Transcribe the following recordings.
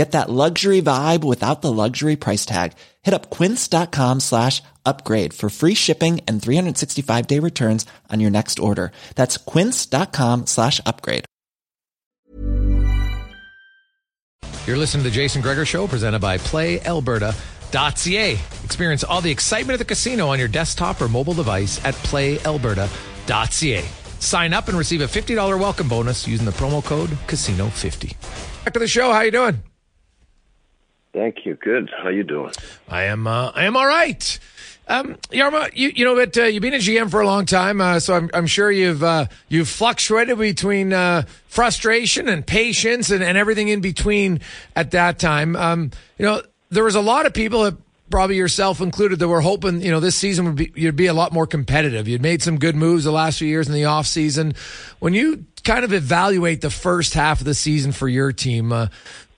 Get that luxury vibe without the luxury price tag. Hit up quince.com slash upgrade for free shipping and 365 day returns on your next order. That's quince.com slash upgrade. You're listening to the Jason Gregor Show presented by PlayAlberta.ca. Experience all the excitement of the casino on your desktop or mobile device at PlayAlberta.ca. Sign up and receive a $50 welcome bonus using the promo code Casino50. Back to the show. How you doing? Thank you. Good. How you doing? I am. Uh, I am all right. Um, Jarmo, you you know that uh, you've been a GM for a long time, uh, so I'm I'm sure you've uh, you've fluctuated between uh, frustration and patience and, and everything in between at that time. Um, you know, there was a lot of people probably yourself included, that were hoping, you know, this season would be, you'd be a lot more competitive. You'd made some good moves the last few years in the off season. When you kind of evaluate the first half of the season for your team, uh,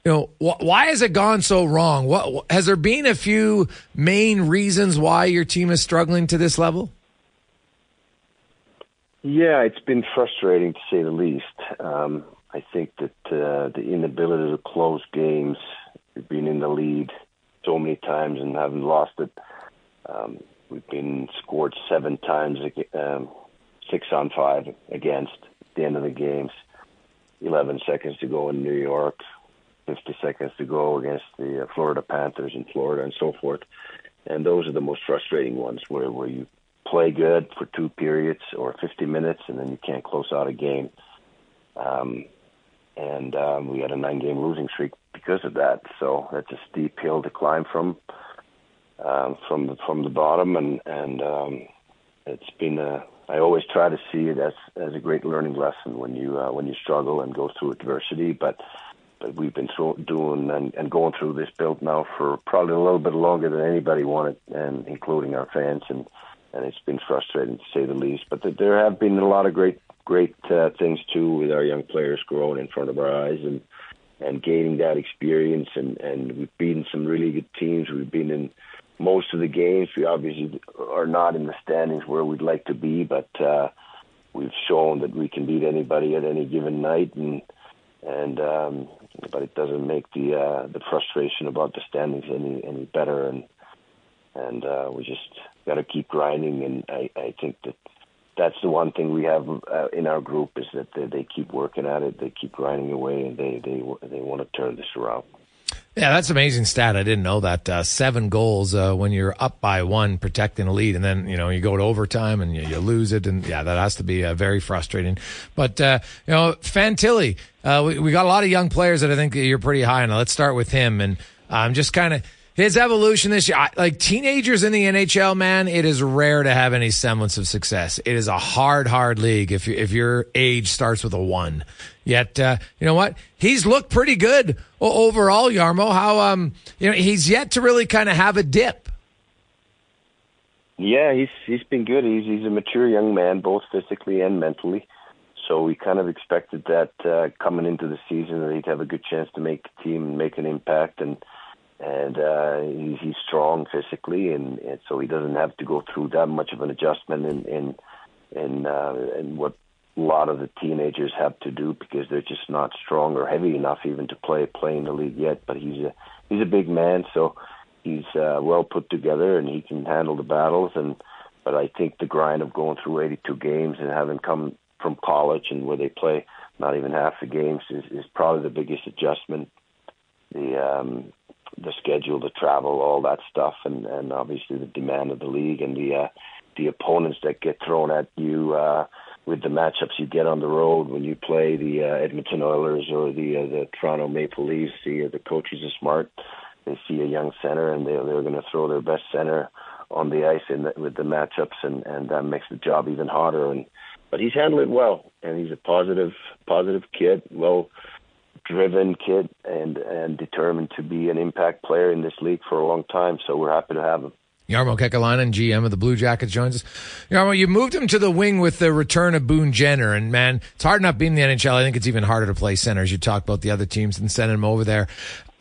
you know, wh- why has it gone so wrong? What has there been a few main reasons why your team is struggling to this level? Yeah, it's been frustrating to say the least. Um, I think that uh, the inability to close games, being in the lead so many times and haven't lost it. Um, we've been scored seven times, um, six on five against at the end of the games. 11 seconds to go in New York, 50 seconds to go against the uh, Florida Panthers in Florida, and so forth. And those are the most frustrating ones, where where you play good for two periods or 50 minutes, and then you can't close out a game. Um, and um, we had a nine-game losing streak because of that. So that's a steep hill to climb from um, from the, from the bottom, and and um, it's been a. I always try to see it as as a great learning lesson when you uh, when you struggle and go through adversity, but. We've been through, doing and, and going through this build now for probably a little bit longer than anybody wanted, and including our fans, and and it's been frustrating to say the least. But there have been a lot of great great uh, things too with our young players growing in front of our eyes and and gaining that experience. And and we've beaten some really good teams. We've been in most of the games. We obviously are not in the standings where we'd like to be but uh we've shown that we can beat anybody at any given night. And and um but it doesn't make the uh the frustration about the standings any any better and and uh we just got to keep grinding and I I think that that's the one thing we have uh, in our group is that they, they keep working at it, they keep grinding away, and they they they want to turn this around. Yeah, that's amazing stat. I didn't know that. Uh, seven goals uh, when you're up by one, protecting a lead, and then you know you go to overtime and you, you lose it, and yeah, that has to be uh, very frustrating. But uh, you know, Fantilli, uh, we, we got a lot of young players that I think you're pretty high on. Let's start with him, and um, just kind of his evolution this year, like teenagers in the NHL, man, it is rare to have any semblance of success. It is a hard, hard league if you, if your age starts with a one. Yet, uh, you know what? He's looked pretty good overall, Yarmo. How um, you know, he's yet to really kind of have a dip. Yeah, he's he's been good. He's he's a mature young man, both physically and mentally. So we kind of expected that uh, coming into the season that he'd have a good chance to make the team and make an impact and and uh, he's, strong physically, and, and so he doesn't have to go through that much of an adjustment in in in, uh, in what a lot of the teenagers have to do because they're just not strong or heavy enough even to play play in the league yet. But he's a he's a big man, so he's uh, well put together and he can handle the battles. And but I think the grind of going through 82 games and having come from college and where they play not even half the games is, is probably the biggest adjustment. The um, the schedule, the travel, all that stuff, and and obviously the demand of the league and the uh, the opponents that get thrown at you uh, with the matchups you get on the road when you play the uh, Edmonton Oilers or the uh, the Toronto Maple Leafs. The uh, the coaches are smart. They see a young center and they they're going to throw their best center on the ice in the, with the matchups, and and that makes the job even harder. And but he's handled it well, and he's a positive positive kid. Well driven kid and and determined to be an impact player in this league for a long time. So we're happy to have him. Jarmo Kekalainen, GM of the Blue Jackets, joins us. Jarmo, you moved him to the wing with the return of Boone Jenner, and man, it's hard not being in the NHL. I think it's even harder to play center as you talk about the other teams and sending him over there.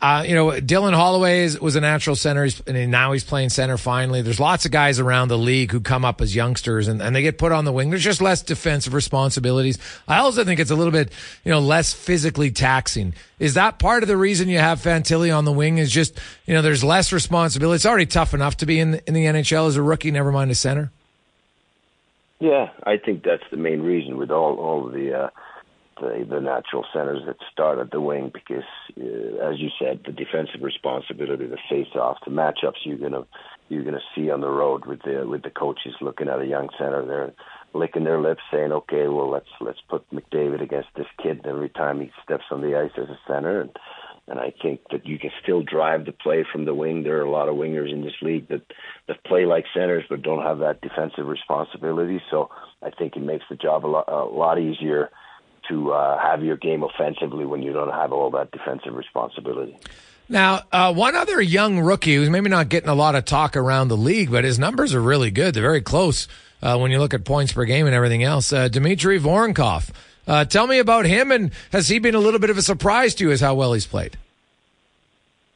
Uh, you know, Dylan Holloway is, was a natural center, he's, and now he's playing center finally. There's lots of guys around the league who come up as youngsters and, and they get put on the wing. There's just less defensive responsibilities. I also think it's a little bit, you know, less physically taxing. Is that part of the reason you have Fantilli on the wing? Is just, you know, there's less responsibility. It's already tough enough to be in in the NHL as a rookie, never mind a center. Yeah, I think that's the main reason with all all the. Uh the, the natural centers that start at the wing because, uh, as you said, the defensive responsibility, the face-off, the matchups you're gonna you're gonna see on the road with the with the coaches looking at a young center, they're licking their lips, saying, "Okay, well let's let's put McDavid against this kid every time he steps on the ice as a center." And and I think that you can still drive the play from the wing. There are a lot of wingers in this league that that play like centers but don't have that defensive responsibility. So I think it makes the job a lot a lot easier to uh, have your game offensively when you don't have all that defensive responsibility. Now, uh, one other young rookie who's maybe not getting a lot of talk around the league, but his numbers are really good. They're very close uh, when you look at points per game and everything else. Uh, Dmitry Voronkov. Uh, tell me about him, and has he been a little bit of a surprise to you as how well he's played?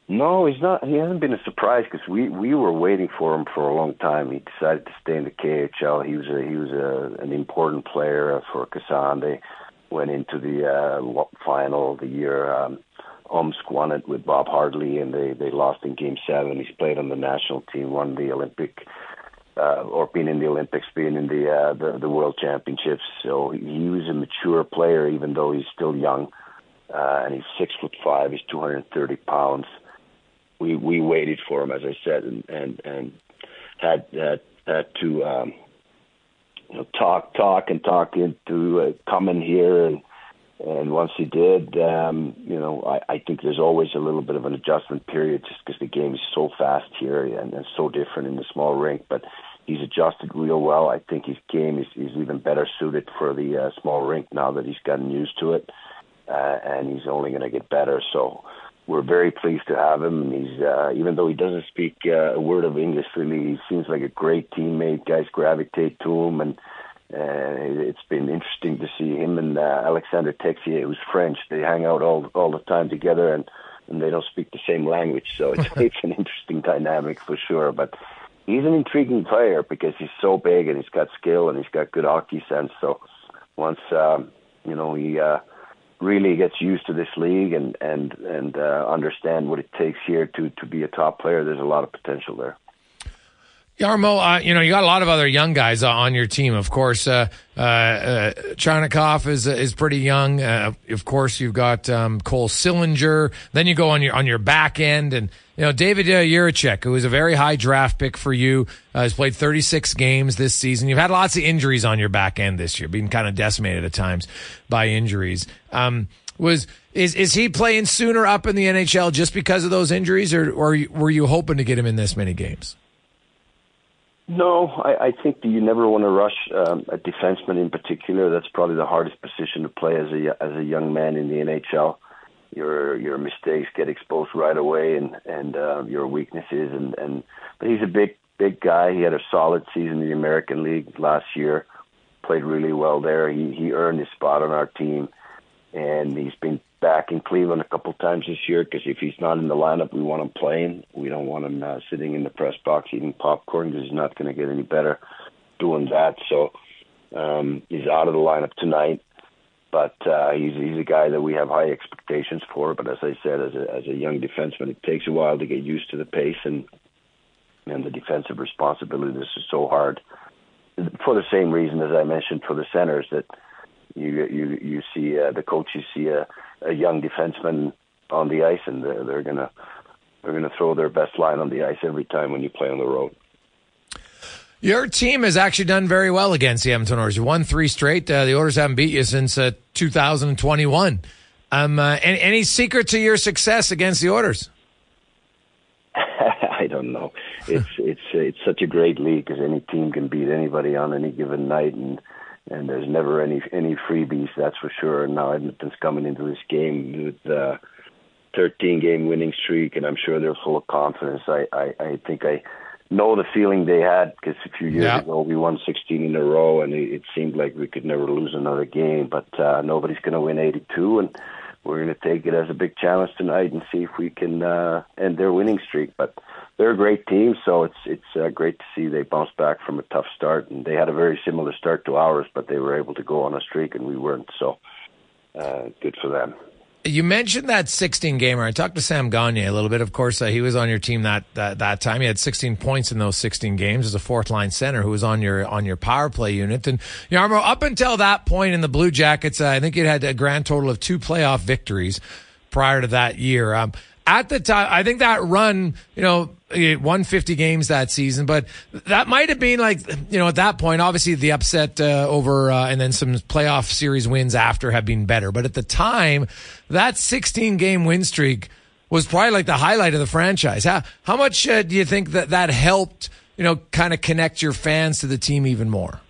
No, he's not. He hasn't been a surprise because we we were waiting for him for a long time. He decided to stay in the KHL. He was a he was a, an important player for Kazan. Went into the uh, final the year. Um, Omsk won it with Bob Hartley, and they they lost in Game Seven. He's played on the national team, won the Olympic, uh, or been in the Olympics, been in the uh, the, the World Championships. So he was a mature player, even though he's still young, uh, and he's six foot five. He's 230 pounds. We we waited for him, as I said, and and and had had had to. Um, you know, talk, talk, and talk into uh, coming here, and and once he did, um, you know, I, I think there's always a little bit of an adjustment period just because the game is so fast here and, and so different in the small rink. But he's adjusted real well. I think his game is, is even better suited for the uh, small rink now that he's gotten used to it, uh, and he's only going to get better. So we're very pleased to have him. He's uh, even though he doesn't speak uh, a word of English really, he seems like a great teammate. Guys gravitate to him, and uh, it's been interesting to see him and uh, Alexander Texier, who's French. They hang out all all the time together, and and they don't speak the same language, so it's it's an interesting dynamic for sure. But he's an intriguing player because he's so big and he's got skill and he's got good hockey sense. So once um, you know he. Uh, really gets used to this league and and and uh, understand what it takes here to to be a top player, there's a lot of potential there. Jarmo, uh, you know, you got a lot of other young guys uh, on your team. Of course, uh, uh, uh is is pretty young. Uh, of course, you've got um, Cole Sillinger. Then you go on your on your back end, and you know David uh, Jiricek, who is a very high draft pick for you, uh, has played 36 games this season. You've had lots of injuries on your back end this year, being kind of decimated at times by injuries. Um, was is is he playing sooner up in the NHL just because of those injuries, or or were you hoping to get him in this many games? No, I, I think you never want to rush um, a defenseman in particular. That's probably the hardest position to play as a as a young man in the NHL. Your your mistakes get exposed right away, and and uh, your weaknesses, and and but he's a big big guy. He had a solid season in the American League last year. Played really well there. He he earned his spot on our team, and he's been back in Cleveland a couple times this year because if he's not in the lineup, we want him playing. We don't want him uh, sitting in the press box eating popcorn because he's not going to get any better doing that. So um, he's out of the lineup tonight, but uh, he's he's a guy that we have high expectations for. But as I said, as a as a young defenseman, it takes a while to get used to the pace and and the defensive responsibility. This is so hard for the same reason as I mentioned for the centers that you you you see uh, the coaches see a, a young defenseman on the ice, and they're, they're gonna they're gonna throw their best line on the ice every time when you play on the road. Your team has actually done very well against the Edmonton Oilers. You won three straight. Uh, the Oilers haven't beat you since uh, 2021. Um, uh, any, any secret to your success against the Oilers? I don't know. It's it's it's such a great league because any team can beat anybody on any given night, and and there's never any any freebies, that's for sure. And now Edmonton's coming into this game with a 13 game winning streak, and I'm sure they're full of confidence. I I, I think I know the feeling they had because a few years yeah. ago we won 16 in a row, and it, it seemed like we could never lose another game. But uh, nobody's going to win 82, and we're going to take it as a big challenge tonight and see if we can uh, end their winning streak. But they're a great team, so it's it's uh, great to see they bounced back from a tough start, and they had a very similar start to ours, but they were able to go on a streak, and we weren't. So uh, good for them. You mentioned that 16 gamer. I talked to Sam Gagner a little bit. Of course, uh, he was on your team that, that that time. He had 16 points in those 16 games as a fourth line center who was on your on your power play unit. And Yarmo, up until that point in the Blue Jackets, uh, I think you had a grand total of two playoff victories prior to that year. Um, at the time, I think that run, you know, won 50 games that season, but that might have been like, you know, at that point, obviously the upset uh, over uh, and then some playoff series wins after have been better. But at the time, that 16 game win streak was probably like the highlight of the franchise. How, how much uh, do you think that that helped, you know, kind of connect your fans to the team even more?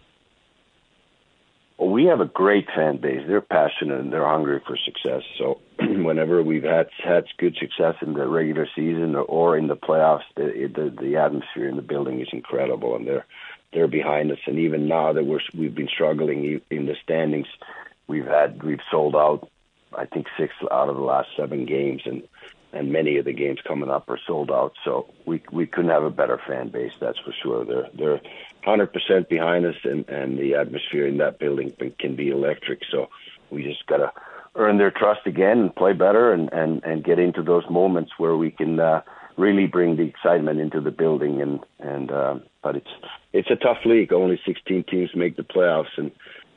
We have a great fan base. They're passionate and they're hungry for success. So whenever we've had had good success in the regular season or, or in the playoffs, the, the the atmosphere in the building is incredible, and they're they're behind us. And even now that we're we've been struggling in the standings, we've had we've sold out. I think six out of the last seven games, and and many of the games coming up are sold out. So we we couldn't have a better fan base, that's for sure. They're they're 100% behind us, and, and the atmosphere in that building can be electric. So we just got to earn their trust again and play better and, and, and get into those moments where we can uh, really bring the excitement into the building. And, and uh, but it's it's a tough league. Only 16 teams make the playoffs, and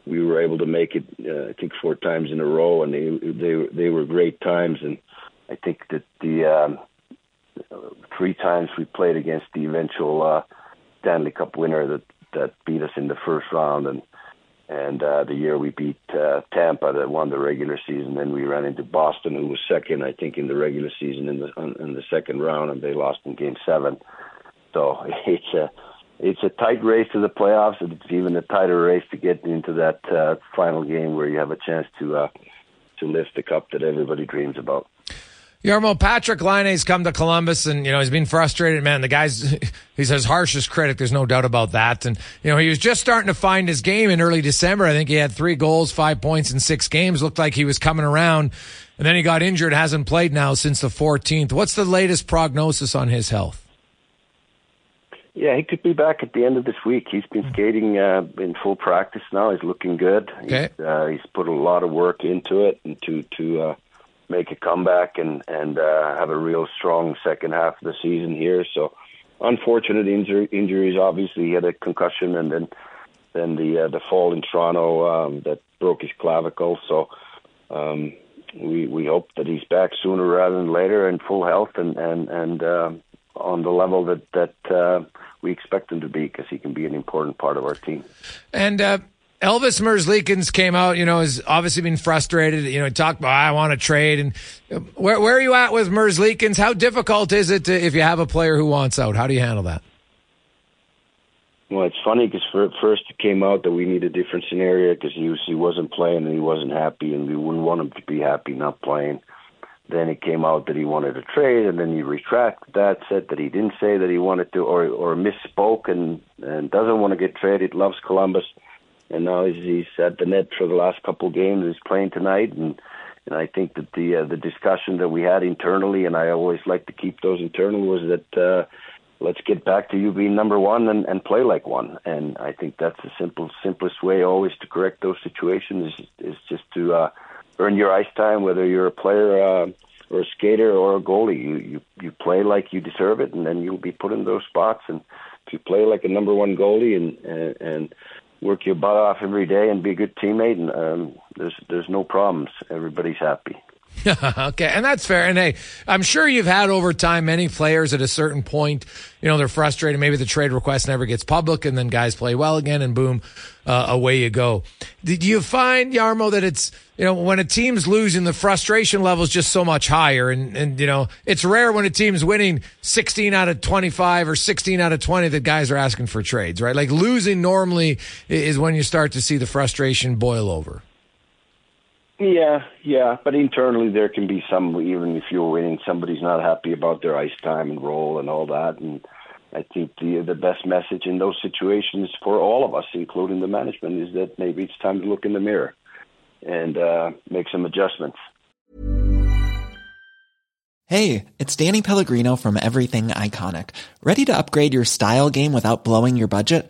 we were able to make it uh, I think four times in a row, and they they they were great times. And I think that the um, three times we played against the eventual. Uh, Stanley Cup winner that that beat us in the first round, and and uh, the year we beat uh, Tampa that won the regular season. Then we ran into Boston, who was second, I think, in the regular season in the in the second round, and they lost in Game Seven. So it's a it's a tight race to the playoffs, and it's even a tighter race to get into that uh, final game where you have a chance to uh, to lift the cup that everybody dreams about. Jarmo, Patrik Laine's come to Columbus and, you know, he's been frustrated, man. The guy's, he's his harshest critic. There's no doubt about that. And, you know, he was just starting to find his game in early December. I think he had three goals, five points in six games. Looked like he was coming around. And then he got injured, hasn't played now since the 14th. What's the latest prognosis on his health? Yeah, he could be back at the end of this week. He's been skating uh, in full practice now. He's looking good. Okay. He's, uh, he's put a lot of work into it and to, to, uh, make a comeback and and uh, have a real strong second half of the season here. So unfortunate injury, injuries. Obviously, he had a concussion and then then the uh, the fall in Toronto um, that broke his clavicle. So um, we we hope that he's back sooner rather than later in full health and and and uh, on the level that that uh, we expect him to be because he can be an important part of our team. And uh, Elvis Merzlikins came out, you know, has obviously been frustrated. You know, talked about, I want to trade. And where, where are you at with Merzlikins? How difficult is it to, if you have a player who wants out? How do you handle that? Well, it's funny because first it came out that we need a different scenario because he was, he wasn't playing and he wasn't happy, and we wouldn't want him to be happy not playing. Then it came out that he wanted to trade, and then he retracted that, said that he didn't say that he wanted to, or or misspoke, and and doesn't want to get traded. Loves Columbus, and now he's, he's at the net for the last couple games. He's playing tonight, and and I think that the uh, the discussion that we had internally, and I always like to keep those internal, was that. uh let's get back to you being number one and, and play like one. And I think that's the simple, simplest way always to correct those situations is, is just to uh, earn your ice time, whether you're a player uh, or a skater or a goalie. You, you you play like you deserve it, and then you'll be put in those spots. And if you play like a number one goalie and and, and work your butt off every day and be a good teammate, and um, there's there's no problems. Everybody's happy. okay, and that's fair. And hey, I'm sure you've had over time many players at a certain point, you know, they're frustrated. Maybe the trade request never gets public, and then guys play well again, and boom, uh, away you go. Did you find Yarmo that it's you know when a team's losing, the frustration level is just so much higher, and and you know it's rare when a team's winning 16 out of 25 or 16 out of 20 that guys are asking for trades, right? Like losing normally is when you start to see the frustration boil over. Yeah, yeah, but internally there can be some. Even if you're winning, somebody's not happy about their ice time and role and all that. And I think the the best message in those situations for all of us, including the management, is that maybe it's time to look in the mirror and uh, make some adjustments. Hey, it's Danny Pellegrino from Everything Iconic. Ready to upgrade your style game without blowing your budget?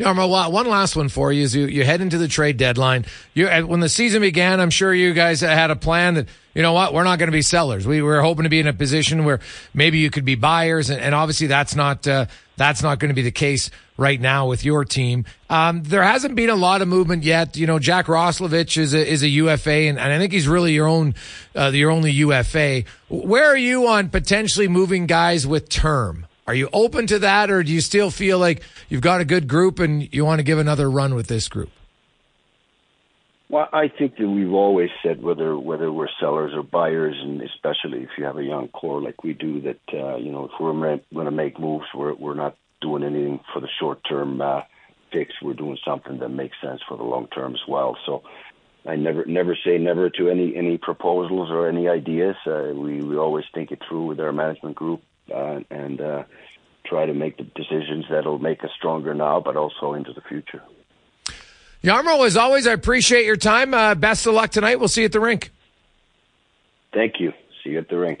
Yeah, one last one for you is you, you head into the trade deadline. You when the season began, I'm sure you guys had a plan that you know what we're not going to be sellers. We were hoping to be in a position where maybe you could be buyers, and, and obviously that's not uh, that's not going to be the case right now with your team. Um, there hasn't been a lot of movement yet. You know, Jack Roslovic is a, is a UFA, and, and I think he's really your own uh, your only UFA. Where are you on potentially moving guys with term? Are you open to that, or do you still feel like you've got a good group and you want to give another run with this group? Well, I think that we've always said whether whether we're sellers or buyers, and especially if you have a young core like we do, that uh, you know if we're going to make moves, we're we're not doing anything for the short term uh, fix. We're doing something that makes sense for the long term as well. So I never never say never to any any proposals or any ideas. Uh, we we always think it through with our management group uh, and uh, try to make the decisions that'll make us stronger now, but also into the future. Jarmo, as always, I appreciate your time. Uh, best of luck tonight. We'll see you at the rink. Thank you. See you at the rink.